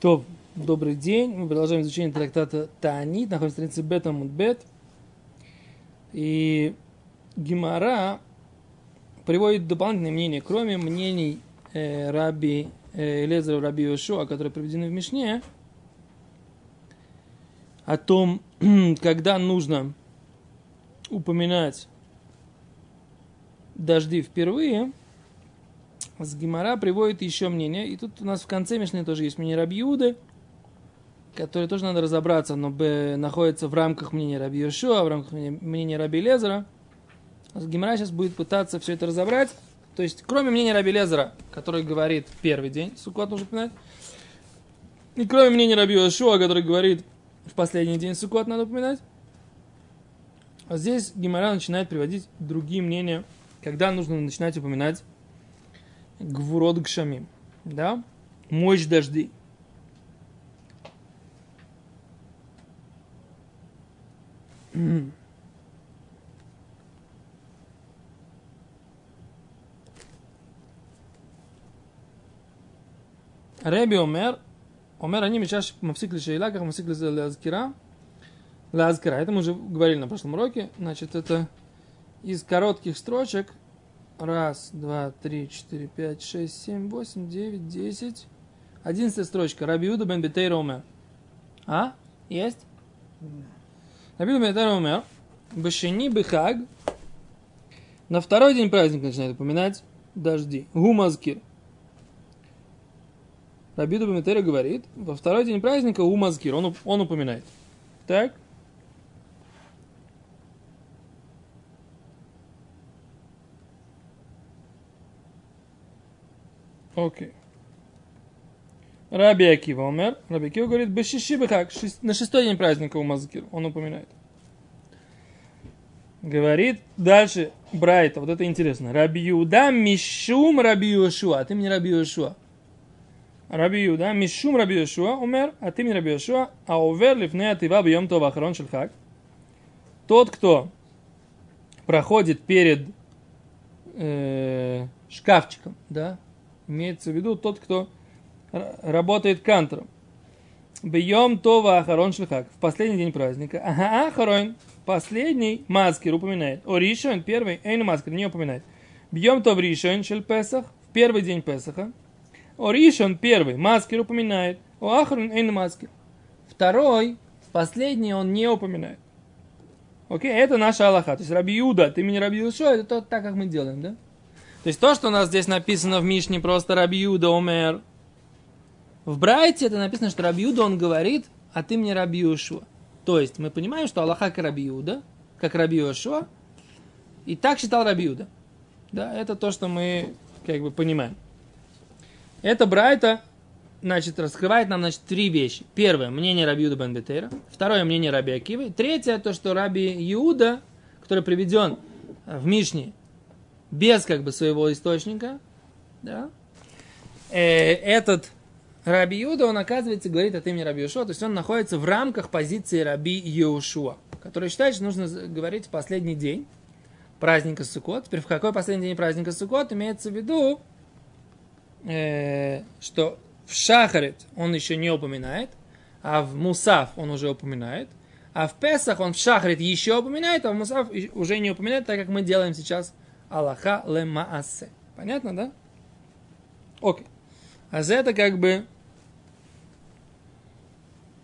То, добрый день. Мы продолжаем изучение трактата Таанит. Находимся на странице Бета Мудбет. И Гимара приводит дополнительные мнения, кроме мнений э, Раби э, Лезера, Раби Йошуа, которые приведены в Мишне, о том, когда нужно упоминать дожди впервые, с Гимара приводит еще мнение. И тут у нас в конце Мишны тоже есть мнение Рабиуды, которое тоже надо разобраться, но б, находится в рамках мнения Раби Йошуа, в рамках мнения Раби Лезера. Гимара сейчас будет пытаться все это разобрать. То есть, кроме мнения Раби Лезера, который говорит первый день, Сукот нужно упоминать, и кроме мнения Раби Йошуа, который говорит в последний день Сукот надо упоминать, а здесь Гимара начинает приводить другие мнения, когда нужно начинать упоминать Гвурот Гшамим, да? Мощь дождей. רבי אומר, אומר אני משעה שמפסיק לשאלה, ככה лазкира, להזכירה, להזכירה. Это мы уже говорили на прошлом уроке. Значит, это из коротких строчек Раз, два, три, четыре, пять, шесть, семь, восемь, девять, десять. Одиннадцатая строчка. Рабиуда бен Бетейра умер. А? Есть? Рабиуда бен Бетейра умер. Башини бихаг. На второй день праздника начинает упоминать дожди. Гумазкир. Рабиуда бен говорит, во второй день праздника Гумазкир. Он, он упоминает. Так? Окей. Раби Акива умер. Раби Акива говорит, Бешиши Бехак, на шестой день праздника у Мазкир, он упоминает. Говорит дальше Брайта, вот это интересно. Раби Юда Мишум Раби Йошуа, а ты мне Раби Йошуа. Раби Юда Мишум Раби Йошуа умер, а ты мне Раби Йошуа, а увер лифне атива бьем то вахарон шельхак. Тот, кто проходит перед э, шкафчиком, да, Имеется в виду тот, кто работает кантором. Бьем това ахарон шлихак. В последний день праздника. Ага, ахарон. Последний маскер упоминает. О ришон, первый, эйн маскер не упоминает. Бьем то в ришон шель песах. В первый день песаха. О ришон, первый, маскер упоминает. О ахарон, эйн маскер. Второй, последний он не упоминает. Окей, это наша Аллаха. То есть Раби Юда, ты меня Раби Юшо, это то, так, как мы делаем, да? То есть то, что у нас здесь написано в Мишне, просто Рабиуда умер. В Брайте это написано, что Рабиуда он говорит, а ты мне Рабиушуа. То есть мы понимаем, что Аллаха как Рабиуда, как Рабиушуа, и так считал Рабиуда. Да, это то, что мы как бы понимаем. Это Брайта, значит, раскрывает нам, значит, три вещи. Первое, мнение Рабиуда бен Бетейра. Второе, мнение Раби Акивы. Третье, то, что Раби Иуда, который приведен в Мишне, без как бы своего источника, да, э, этот Раби Юда, он оказывается говорит от имени Раби Йошуа, то есть он находится в рамках позиции Раби Йошуа, который считает, что нужно говорить в последний день праздника Суккот. Теперь в какой последний день праздника Суккот имеется в виду, э, что в Шахарит он еще не упоминает, а в Мусав он уже упоминает, а в Песах он в Шахарит еще упоминает, а в Мусав уже не упоминает, так как мы делаем сейчас Аллаха лемаасе. Понятно, да? Окей. А за это как бы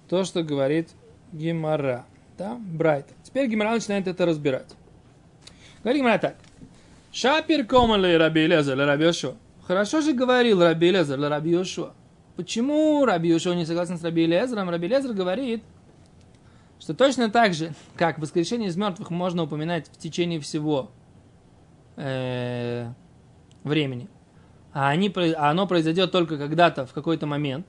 то, что говорит Гимара. Да? Брайт. Теперь Гимара начинает это разбирать. Говорит Гимара так. Шапир комали Раби Лезер Раби Йошуа. Хорошо же говорил Раби Лезер Раби Йошуа. Почему Раби Йошуа не согласен с Раби Лезером? Раби Лезер говорит, что точно так же, как воскрешение из мертвых можно упоминать в течение всего э, времени, а, они, а оно произойдет только когда-то, в какой-то момент,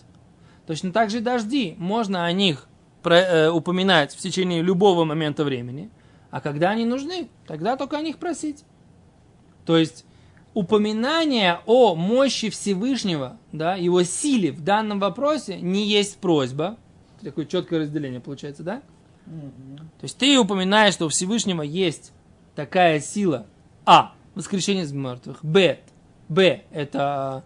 точно так же и дожди. Можно о них про, э, упоминать в течение любого момента времени, а когда они нужны, тогда только о них просить. То есть упоминание о мощи Всевышнего, да, его силе в данном вопросе не есть просьба. Такое четкое разделение получается, да? Mm-hmm. То есть ты упоминаешь, что у Всевышнего есть такая сила, а, воскрешение из мертвых. Б. Б. Это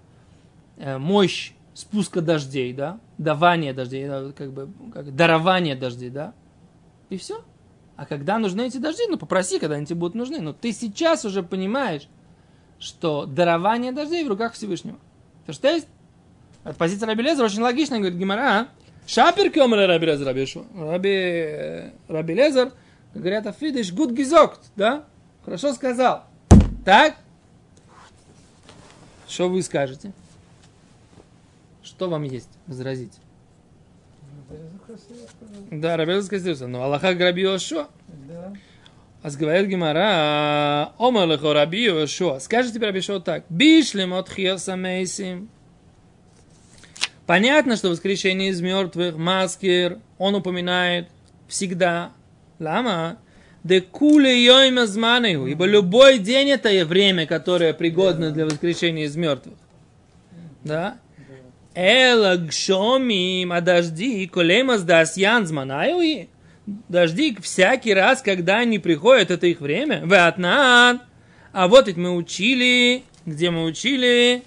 э, мощь спуска дождей, да, давание дождей, как бы как дарование дождей, да, и все. А когда нужны эти дожди, ну попроси, когда они тебе будут нужны. Но ты сейчас уже понимаешь, что дарование дождей в руках Всевышнего. Ферштейст? От позиции Раби Лезера очень логично, говорит Гимара, Шапер кемер Раби Лезер Раби Раби, Раби Лезер, говорят, афидиш гуд гизокт, да? Хорошо сказал. Так? Что вы скажете? Что вам есть возразить? Да, Раби сказал, но Аллаха Раби Йошуа. Да. А говорит Гимара, Омар лехо Раби. Скажите Раби Йошуа так. Бишлем от хиоса мейсим. Понятно, что воскрешение из мертвых, маскер, он упоминает всегда. Лама. Де куле йойма зманеху. Ибо любой день это время, которое пригодно для воскрешения из мертвых. Да? Эла гшомим, а дожди, колемас дас янзманаюи. Дожди всякий раз, когда они приходят, это их время. Ватнан. А вот ведь мы учили, где мы учили?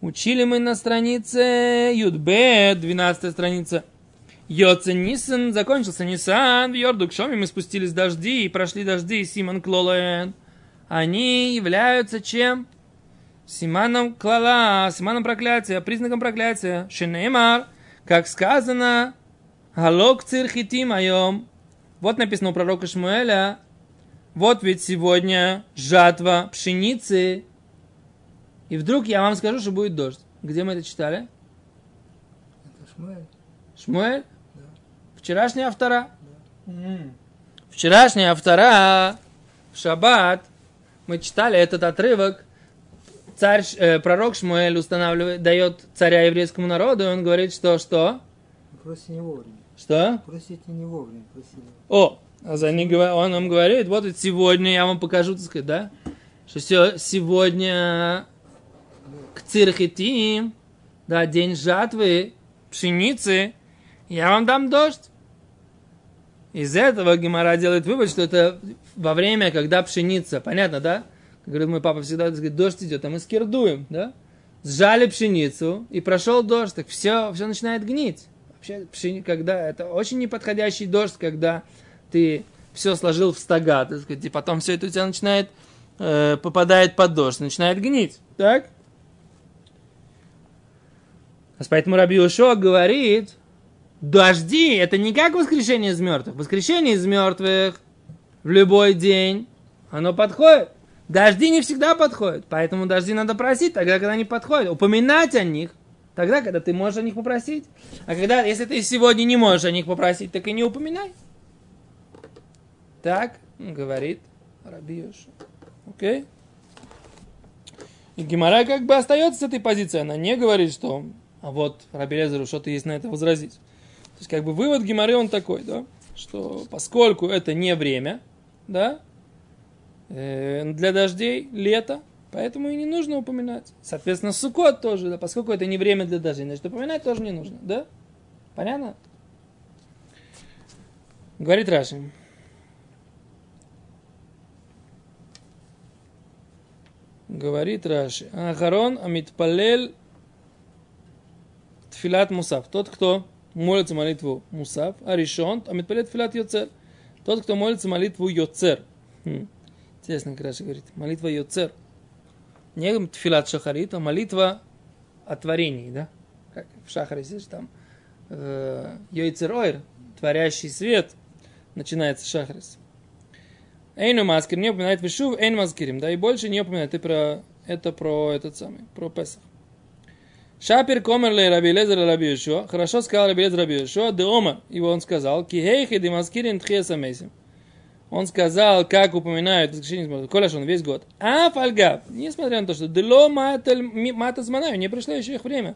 Учили мы на странице Юдбе, 12 страница. Йоце Нисан, закончился Нисан, в Йорду Кшоми мы спустились дожди, и прошли дожди, Симон Клолоэн. Они являются чем? Симаном клала, симаном проклятия, признаком проклятия. Шенеймар, как сказано, галок цирхитим айом. Вот написано у пророка Шмуэля, вот ведь сегодня жатва пшеницы. И вдруг я вам скажу, что будет дождь. Где мы это читали? Это Шмуэль. Шмуэль? Вчерашняя автора? Вчерашняя автора в шаббат мы читали этот отрывок царь, э, пророк Шмуэль устанавливает, дает царя еврейскому народу, и он говорит, что что? Просите не вовремя. Что? Просите не вовремя, просили. О, а он нам говорит, вот сегодня я вам покажу, так сказать, да, что все, сегодня к цирхитим, да, день жатвы, пшеницы, я вам дам дождь. Из этого Гимара делает вывод, что это во время, когда пшеница, понятно, да? Говорит, мой папа всегда говорит, дождь идет, а мы скирдуем, да? Сжали пшеницу, и прошел дождь, так все, все начинает гнить. Вообще, пшени, когда это очень неподходящий дождь, когда ты все сложил в стога, так сказать, и потом все это у тебя начинает, э, попадает под дождь, начинает гнить, так? Поэтому Раби Ушо говорит, дожди, это не как воскрешение из мертвых. Воскрешение из мертвых в любой день, оно подходит. Дожди не всегда подходят, поэтому дожди надо просить тогда, когда они подходят. Упоминать о них тогда, когда ты можешь о них попросить. А когда, если ты сегодня не можешь о них попросить, так и не упоминай. Так говорит Раби. Окей? И Гимара как бы остается с этой позиции. Она не говорит, что а вот Раби Лезеру что-то есть на это возразить. То есть как бы вывод Гимары он такой, да, что поскольку это не время, да, Э, для дождей лето, поэтому и не нужно упоминать. Соответственно, сукот тоже, да, поскольку это не время для дождей, значит, упоминать тоже не нужно, да? Понятно? Говорит Раши. Говорит Раши. Ахарон амитпалел тфилат мусав. Тот, кто молится молитву мусав, а решен, амитпалел тфилат йоцер. Тот, кто молится молитву йоцер. Хм. Интересно, как Раши говорит. Молитва Йоцер. Не тфилат шахарит, а молитва о творении, да? Как в шахаре здесь там э, Йойцер творящий свет, начинается шахрис. Эйну маскир не упоминает вишув, эйн маскирим, да, и больше не упоминает. Это про, это про этот самый, про Песах. Шапир комерле Раби Лезер Раби Йошуа. Хорошо сказал Раби Лезер Раби Йошуа. Де Омар. И он сказал. Ки хейхи демаскирин тхеса мейсим он сказал, как упоминают воскрешение Коляш он весь год. А фальгав, несмотря на то, что дело матазманаю, не пришло еще их время.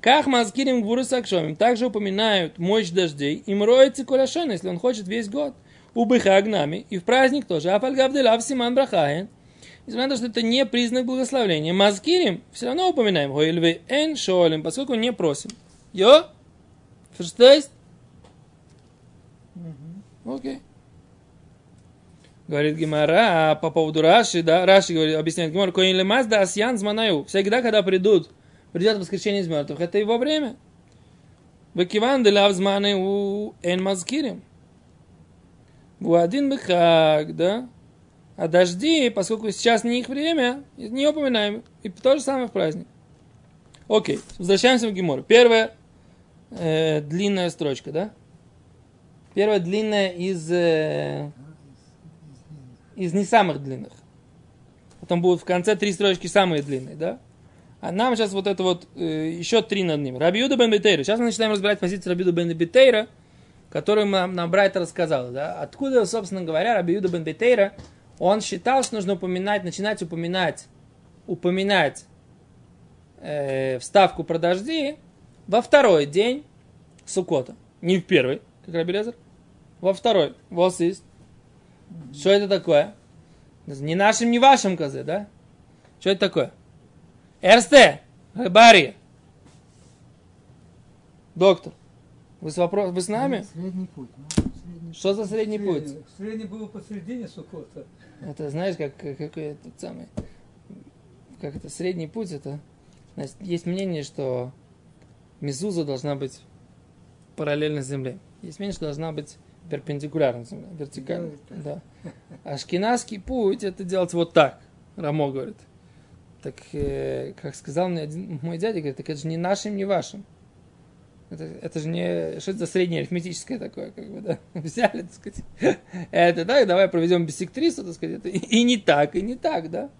Как маскирим гвуру сакшомим, также упоминают мощь дождей, им роется коляшон, если он хочет весь год. У быхагнами, и в праздник тоже. А фальгав делав симан брахаен. Несмотря на то, что это не признак благословения. Маскирим все равно упоминаем. Хойльвы эн шолем, поскольку не просим. Йо? Verstehst? Окей. Говорит Гимара по поводу Раши, да, Раши говорит, объясняет Гимара, коин лемаз да асьян зманаю. Всегда, когда придут придет воскрешение из мертвых, это его время. Векиван де лавзманы у эн мазкирим. У один бихак, да? А дожди, поскольку сейчас не их время, не упоминаем. И то же самое в праздник. Окей, возвращаемся в Гимору. Первая э, длинная строчка, да? Первая длинная из, э, из не самых длинных. Потом будут в конце три строчки самые длинные, да? А нам сейчас вот это вот э, еще три над ним. Рабиуда бен Бетейра. Сейчас мы начинаем разбирать позицию Рабиуда бен Бетейра, которую нам, нам Брайта рассказал. Да? Откуда, собственно говоря, Рабиуда бен Бетейра, он считал, что нужно упоминать, начинать упоминать, упоминать э, вставку про дожди во второй день Сукота. Не в первый, как Раби Лезер. Во второй. Вот есть. Что это такое? Не нашим, не вашим козе, да? Что это такое? Эрсте, Барри. Доктор, вы с, вопрос, вы с нами? Средний путь. Ну, Что за средний путь? Средний, был посередине Сукота. Это знаешь, как, как, этот самый, как это, средний путь, это, значит, есть мнение, что Мезуза должна быть параллельно земле. Есть мнение, что должна быть перпендикулярно земле, вертикально. Да. А шкиназский путь, это делать вот так, Рамо говорит. Так, э, как сказал мне один мой дядя, говорит, так это же не нашим, не вашим. Это, это же не что это за среднее арифметическое такое, как бы, да, взяли, так сказать. Это так, давай проведем биссектрису, так сказать, это и, и не так, и не так, да.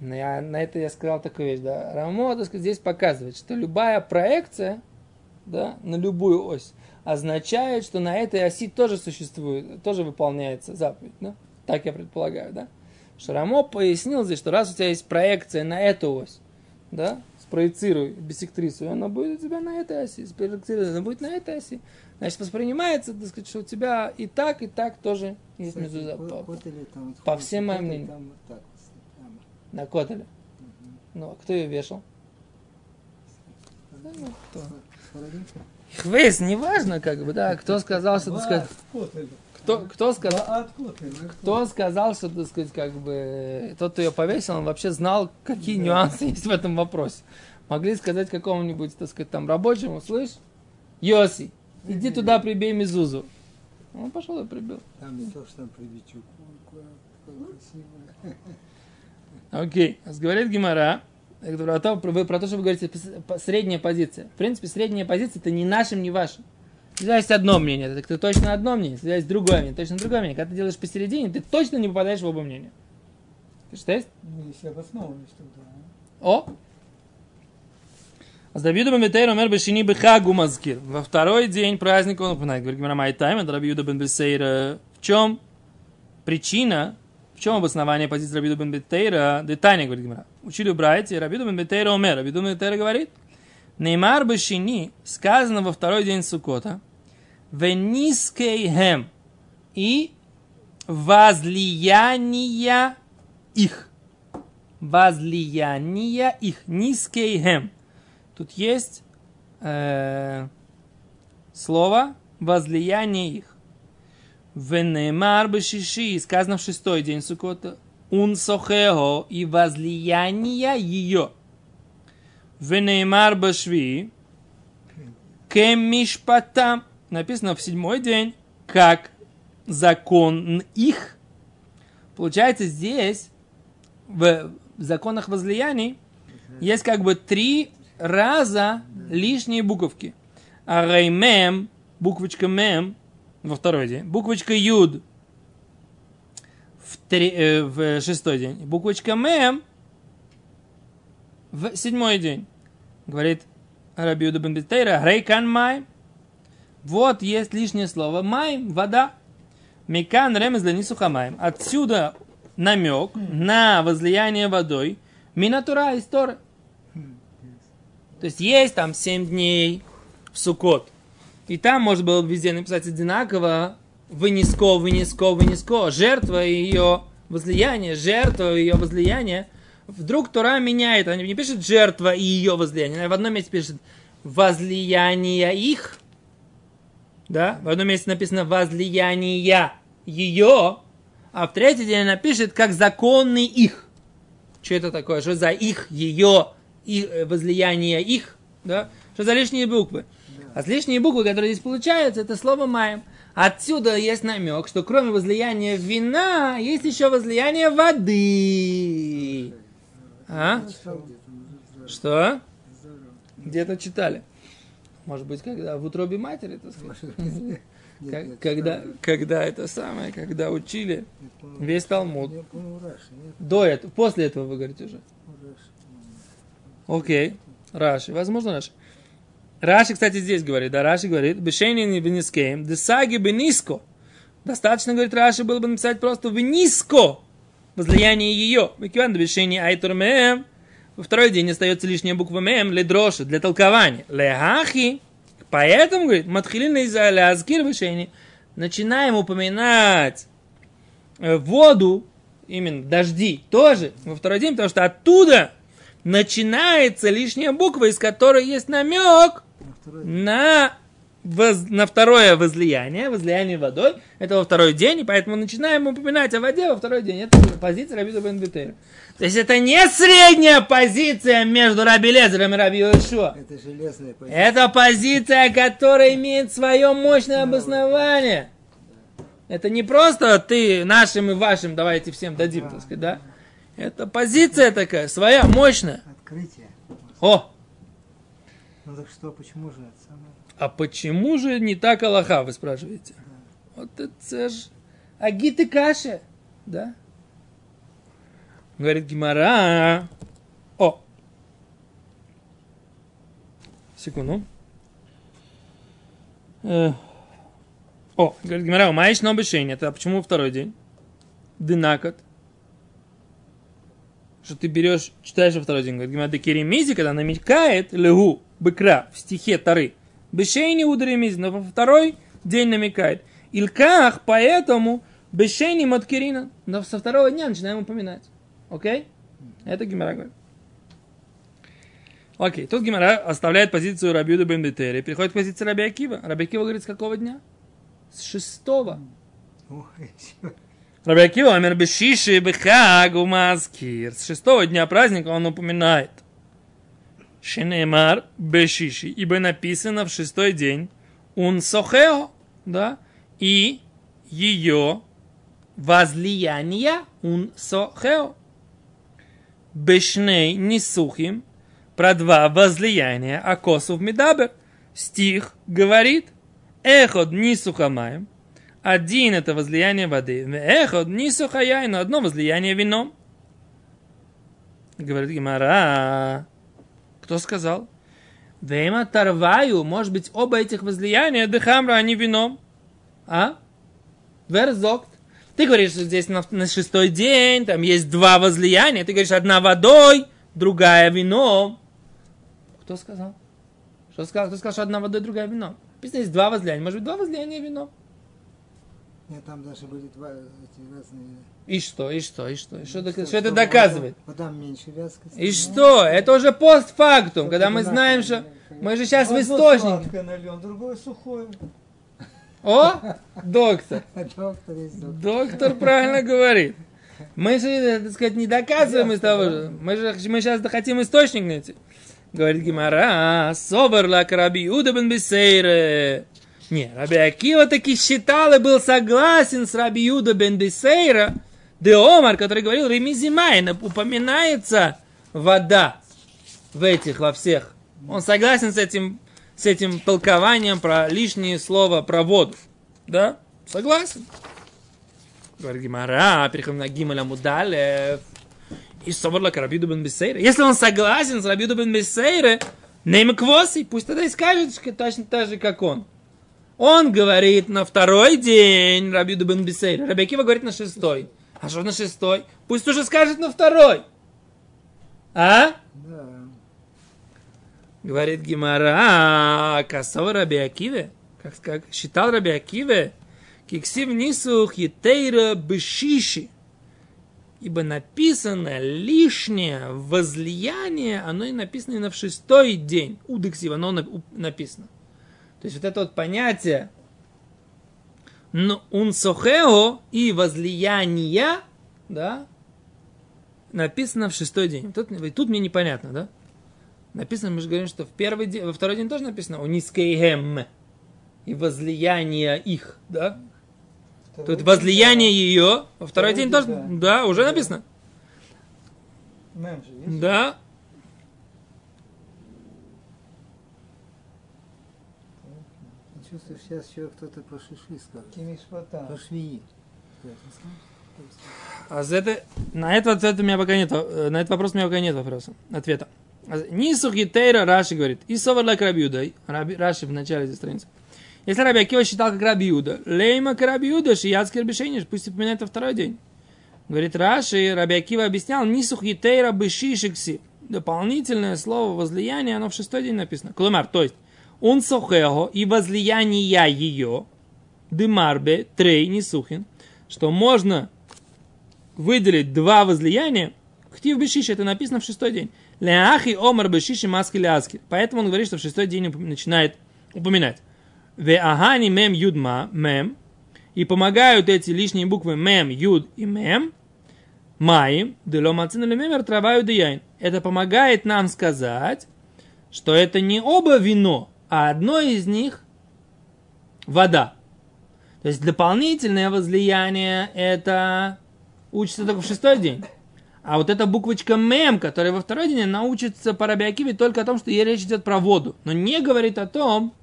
Но я, на это я сказал такую вещь, да. Рамо, так сказать, здесь показывает, что любая проекция, да, на любую ось, означает, что на этой оси тоже существует, тоже выполняется заповедь, да. Так я предполагаю, да. Шарамо пояснил здесь, что раз у тебя есть проекция на эту ось, да, спроецируй биссектрису, и она будет у тебя на этой оси, спроецируй, она будет на этой оси. Значит, воспринимается, так сказать, что у тебя и так, и так тоже есть Кстати, мезуза. По, Котеле там по всем моим мнениям. Там вот так на котеле. Ну, а кто ее вешал? Ну, кто? Хвейс, неважно, как бы, да, кто сказал, что, так сказать, кто, кто сказал, Котеля. кто сказал, что, так сказать, как бы, тот, кто ее повесил, он вообще знал, какие нюансы есть в этом вопросе. Могли сказать какому-нибудь, так сказать, там, рабочему, слышь, Йоси, иди туда прибей Мизузу. Он пошел и прибил. Там не то, что там красивое. Окей, okay. говорит Гимара, про то, про, про то, что вы говорите, средняя позиция. В принципе, средняя позиция это не нашим, не вашим. Если есть одно мнение, так ты точно одно мнение. Если есть другое мнение, точно другое мнение. Когда ты делаешь посередине, ты точно не попадаешь в оба мнения. Ты считаешь? Ну, если обоснованность тогда. а? О! Аз Рабиуда бен Бетейр умер бешини бехагу мазкир. Во второй день праздника он упоминает. Говорит, Гимара Май Тайм, это Рабиуда бен Бесейра. В чем причина, чем обоснование позиции Рабиуда бен Бетейра? Детайне, говорит Гимара. Учили в Брайте, Рабиуда бен Бетейра умер. Рабиуда бен Бетейра говорит, Неймар бешини, сказано во второй день Сукота, венискейхем и возлияния их. Возлияния их. Нискейхем. Тут есть э, слово возлияние их. Венемар бешиши, сказано в шестой день Сукота. Ун сохеho и возлияние ее. Венемар башви кемишпатам. Написано в седьмой день, как закон их. Получается, здесь в законах возлияний есть как бы три раза лишние буковки. А реймем, буквочка мем, во второй день, буквочка юд в, три, э, в шестой день, буквочка мем в седьмой день. Говорит Рабиуда бен Битейра, рейкан май. Вот есть лишнее слово май, вода. Микан ремез для нисухамаем. Отсюда намек на возлияние водой Минатура из Торы. То есть есть там 7 дней в Сукот. И там можно было бы везде написать одинаково вынеско, вынеско, вынеско. Жертва и ее возлияние, жертва и ее возлияние. Вдруг Тора меняет, она не пишет жертва и ее возлияние, она в одном месте пишет возлияние их. Да, в одном месте написано возлияние ее, а в третий день она пишет как законный их. Что это такое? Что за их, ее и э, возлияние их, да, что за лишние буквы. А лишние буквы, которые здесь получаются, это слово маем. Отсюда есть намек, что кроме возлияния вина, есть еще возлияние воды. А? Что? Где-то читали. Может быть, когда в утробе матери, так сказать. Как- когда, когда это самое, когда учили весь Талмуд. Я помню Раши, нет, До этого, после этого вы говорите уже. Раши. Окей. Раши. Возможно, Раши. Раши, кстати, здесь говорит, да, Раши говорит, бешейни не бенискеем, десаги бениско. Достаточно, говорит Раши, было бы написать просто вниско, возлияние ее. Микван бешейни айтур мем. Во второй день остается лишняя буква мем, ледроши, для толкования. Лехахи. Поэтому, говорит, матхилин из азкир бешейни. Начинаем упоминать э, воду, именно дожди, тоже во второй день, потому что оттуда начинается лишняя буква, из которой есть намек На воз- на второе возлияние, возлияние водой. Это во второй день, и поэтому начинаем упоминать о воде во второй день. Это позиция Раби Бен Бетейра. То есть это не средняя позиция между Раби Лезером и Раби Йошуа. Это железная позиция. Это позиция, которая имеет свое мощное обоснование. Это не просто ты нашим и вашим давайте всем дадим, так сказать, да? Это позиция такая, своя, мощная. Открытие. О, Ну так что, почему же это самое? а почему же не так Аллаха, вы спрашиваете? Вот это ж агит и каша, да? Говорит Гимара. О, секунду. Э, О, говорит Гимара, маешь на обещание. Это почему второй день? Дынакот. Что ты берешь, читаешь во второй день. Говорит Гимара, декеремизи, когда намекает легу, быкра, в стихе Тары. Бешейни ударемизи, но во второй день намекает. Илках, поэтому бешейни маткирина. Но со второго дня начинаем упоминать. Окей? Это Гимара говорит. Окей, тут Гимара оставляет позицию Рабиуда бен Бетери, переходит к позиции Раби Акива. Раби Акива говорит, с какого дня? С шестого. Раби Акива, амер бешиши бехаг умаскир. С шестого дня праздника он упоминает. Шенемар бешиши. Ибо написано в шестой день ун сохео. Да? И ее возлияние ун сохео. Бешней несухим. Про два возлияния Акосов Медабер. Стих говорит Эход нисухамаем. Один это возлияние воды. Эход нисухаяй, но одно возлияние вином. Говорит Гимара. Кто сказал? Вема тарваю, может быть, оба этих возлияния дыхамра, а не вином. А? Верзокт. Ты говоришь, что здесь на, на шестой день, там есть два возлияния. Ты говоришь, одна водой, другая вином. Кто сказал? Что сказал? Кто сказал, что одна водой, другая? Написано, есть два возлияния. Может быть, два возлияния вином. Нет, там даже были два эти разные... И что, и что, и что? И что, док- Что- что это что доказывает? Вода, вода меньше вязкости. И ну, что? Это уже постфактум, Что когда мы знаем, что мы же сейчас в источнике. нальем, другое сухое. О, доктор. Доктор есть доктор. Доктор правильно говорит. Мы же, так сказать, не доказываем из того же. Мы же мы сейчас хотим источник найти. Говорит Гемара, סבר לה כרבי יהודה בן בתירא. Не, Раби Акива таки считал и был согласен с Раби Иуда бен Бесейра, דאמר, который говорил, רמיזי מים, упоминается вода в этих, во всех. Он согласен с этим, с этим толкованием про лишнее слово про воду. Да? Согласен. Говорит Гимара, переходим на Гималя Мудалев. И собрала Рабиду бен Бесейра. Если он согласен с Рабиду бен Бесейра, нейм квоси, пусть тогда и скажет что точно так же, как он. Он говорит на второй день Рабиду бен Бесейра. Раби Акива говорит на шестой. А что на шестой? Пусть уже скажет на второй. А? Да. Говорит Гимара, косова Раби Акиве, как, как считал Раби Акиве, киксив нисух етейра бешиши. Ибо написано лишнее возлияние, оно и написано именно в шестой день. Удексив, оно на- написано. То есть вот это вот понятие унсохео и возлияние, да, написано в шестой день. Тут, тут мне непонятно, да? Написано, мы же говорим, что в первый день, во второй день тоже написано у низкейгем и возлияние их, да? Второй Тут возлияние ее, во второй Второй день день, тоже, да. да, уже Да. написано. Мем же есть? Да, Чувствую, сейчас еще кто-то про шиши скажет. Кимишпата. Про швеи. А за это, на этот ответ у меня пока нет, э, на этот вопрос у меня пока нет вопроса, ответа. А Нисух Тейра Раши говорит, и совар Рабиуда, Раби, Раши в начале этой страницы. Если Раби Акива считал как Рабиуда, лейма к Рабиуда, шияцкий Рабишениш, пусть упоминает во второй день. Говорит Раши, Раби Акива объяснял, Нисух Тейра Бешишикси. Дополнительное слово возлияние, оно в шестой день написано. Клумар, то есть, он сохего и возлияние ее, дымарбе, трей, нисухин, что можно выделить два возлияния, ктив бешиш, это написано в шестой день. Леахи омар бешиши маски ляски. Поэтому он говорит, что в шестой день начинает упоминать. Ве агани мем юдма мем. И помогают эти лишние буквы мем, юд и мем. Маим, деломацин или мемер траваю деяин. Это помогает нам сказать, что это не оба вино, а одно из них вода. То есть дополнительное возлияние это учится только в шестой день. А вот эта буквочка мем, которая во второй день, она учится по Рабиакиве только о том, что ей речь идет про воду. Но не говорит о том,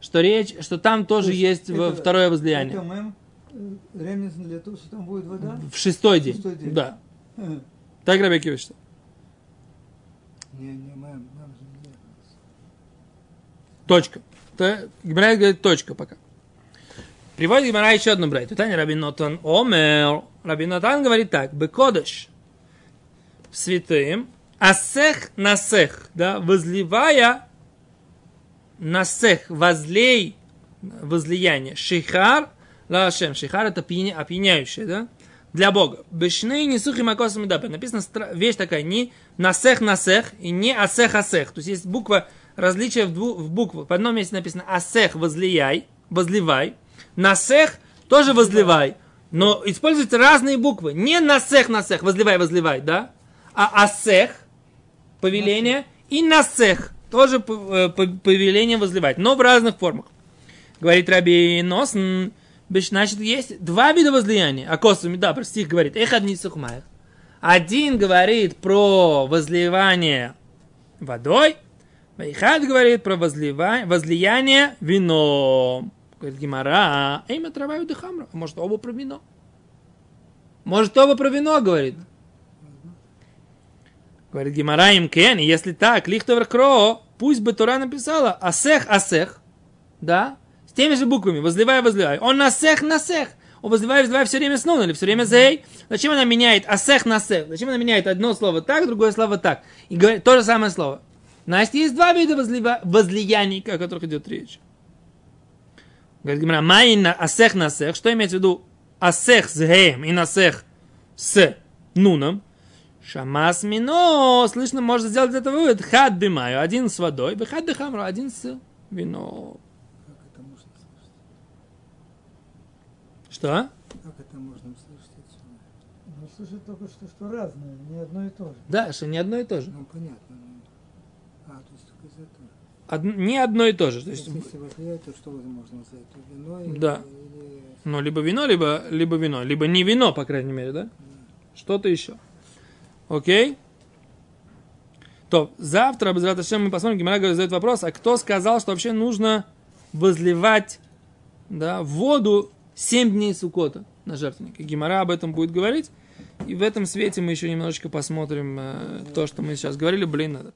что речь, что там тоже То есть, есть это- второе возлияние. Это мем, ремнец для того, что там будет вода? В шестой день. Шестой день. Да. Э, Так Рабиакива считал. Не, не, не Точка. То- Гимара говорит точка пока. Приводит Гимара еще одну брать. Таня Рабин Нотан Омер. Рабин Нотан говорит так. Бекодыш. Святым. Асех насех. Да, возливая насех. Возлей. Возлияние. Шихар. Лашем. Шихар это опьяня- опьяняющее, да? Для Бога. Бешны не сухим акосом дапе. Написано вещь такая. Не насех насех и не асех асех. То есть есть буква различие в, дву, в буквах. В одном месте написано асех возлияй, возливай. Насех тоже возливай. Но используются разные буквы. Не насех насех, возливай, возливай, да? А асех, повеление, и насех, тоже э, повеление возливать, но в разных формах. Говорит Раби беш- значит, есть два вида возлияния. А косами, да, про стих говорит. Эх, одни сухмаях. Один говорит про возливание водой, Вайхат говорит про возлияние вином. Говорит Гимара, имя трава и дыхамра. Может, оба про вино. Может, оба про вино, говорит. Говорит Гимара им кен, если так, лихтовер кро, пусть бы Тора написала асех, асех, да, с теми же буквами, возливай, возливай. Он насех, насех. Он возливай, возливай все время снова или все время зей. Зачем она меняет асех, насех? Зачем она меняет одно слово так, другое слово так? И говорит то же самое слово. Настя, есть два вида возлива- возлияний, о которых идет речь. Говорит Гимара, майна асех насех. Что имеется в виду асех с геем и насех с нуном? Шамас мино, слышно, можно сделать из этого вывод. Хад бимаю, один с водой, хад бихамру, один с вино. Как это можно слышать? Что? Как это можно услышать отсюда? Ну, слушай, только что, что разное, не одно и то же. Да, что не одно и то же. Ну, понятно. ну. А, то есть только из этого. Од- не одно и то же. То есть, если то что можно назвать? То вино или... Да. или- ну, либо вино, либо, либо вино. Либо не вино, по крайней мере, да? Что-то еще. Окей? То, завтра, Раташем, мы посмотрим, Гимара говорит, задает вопрос, а кто сказал, что вообще нужно возливать да, воду 7 дней Сукота на жертвенник? И Гимара об этом будет говорить. И в этом свете мы еще немножечко посмотрим э, то, что мы сейчас говорили. Блин, надо.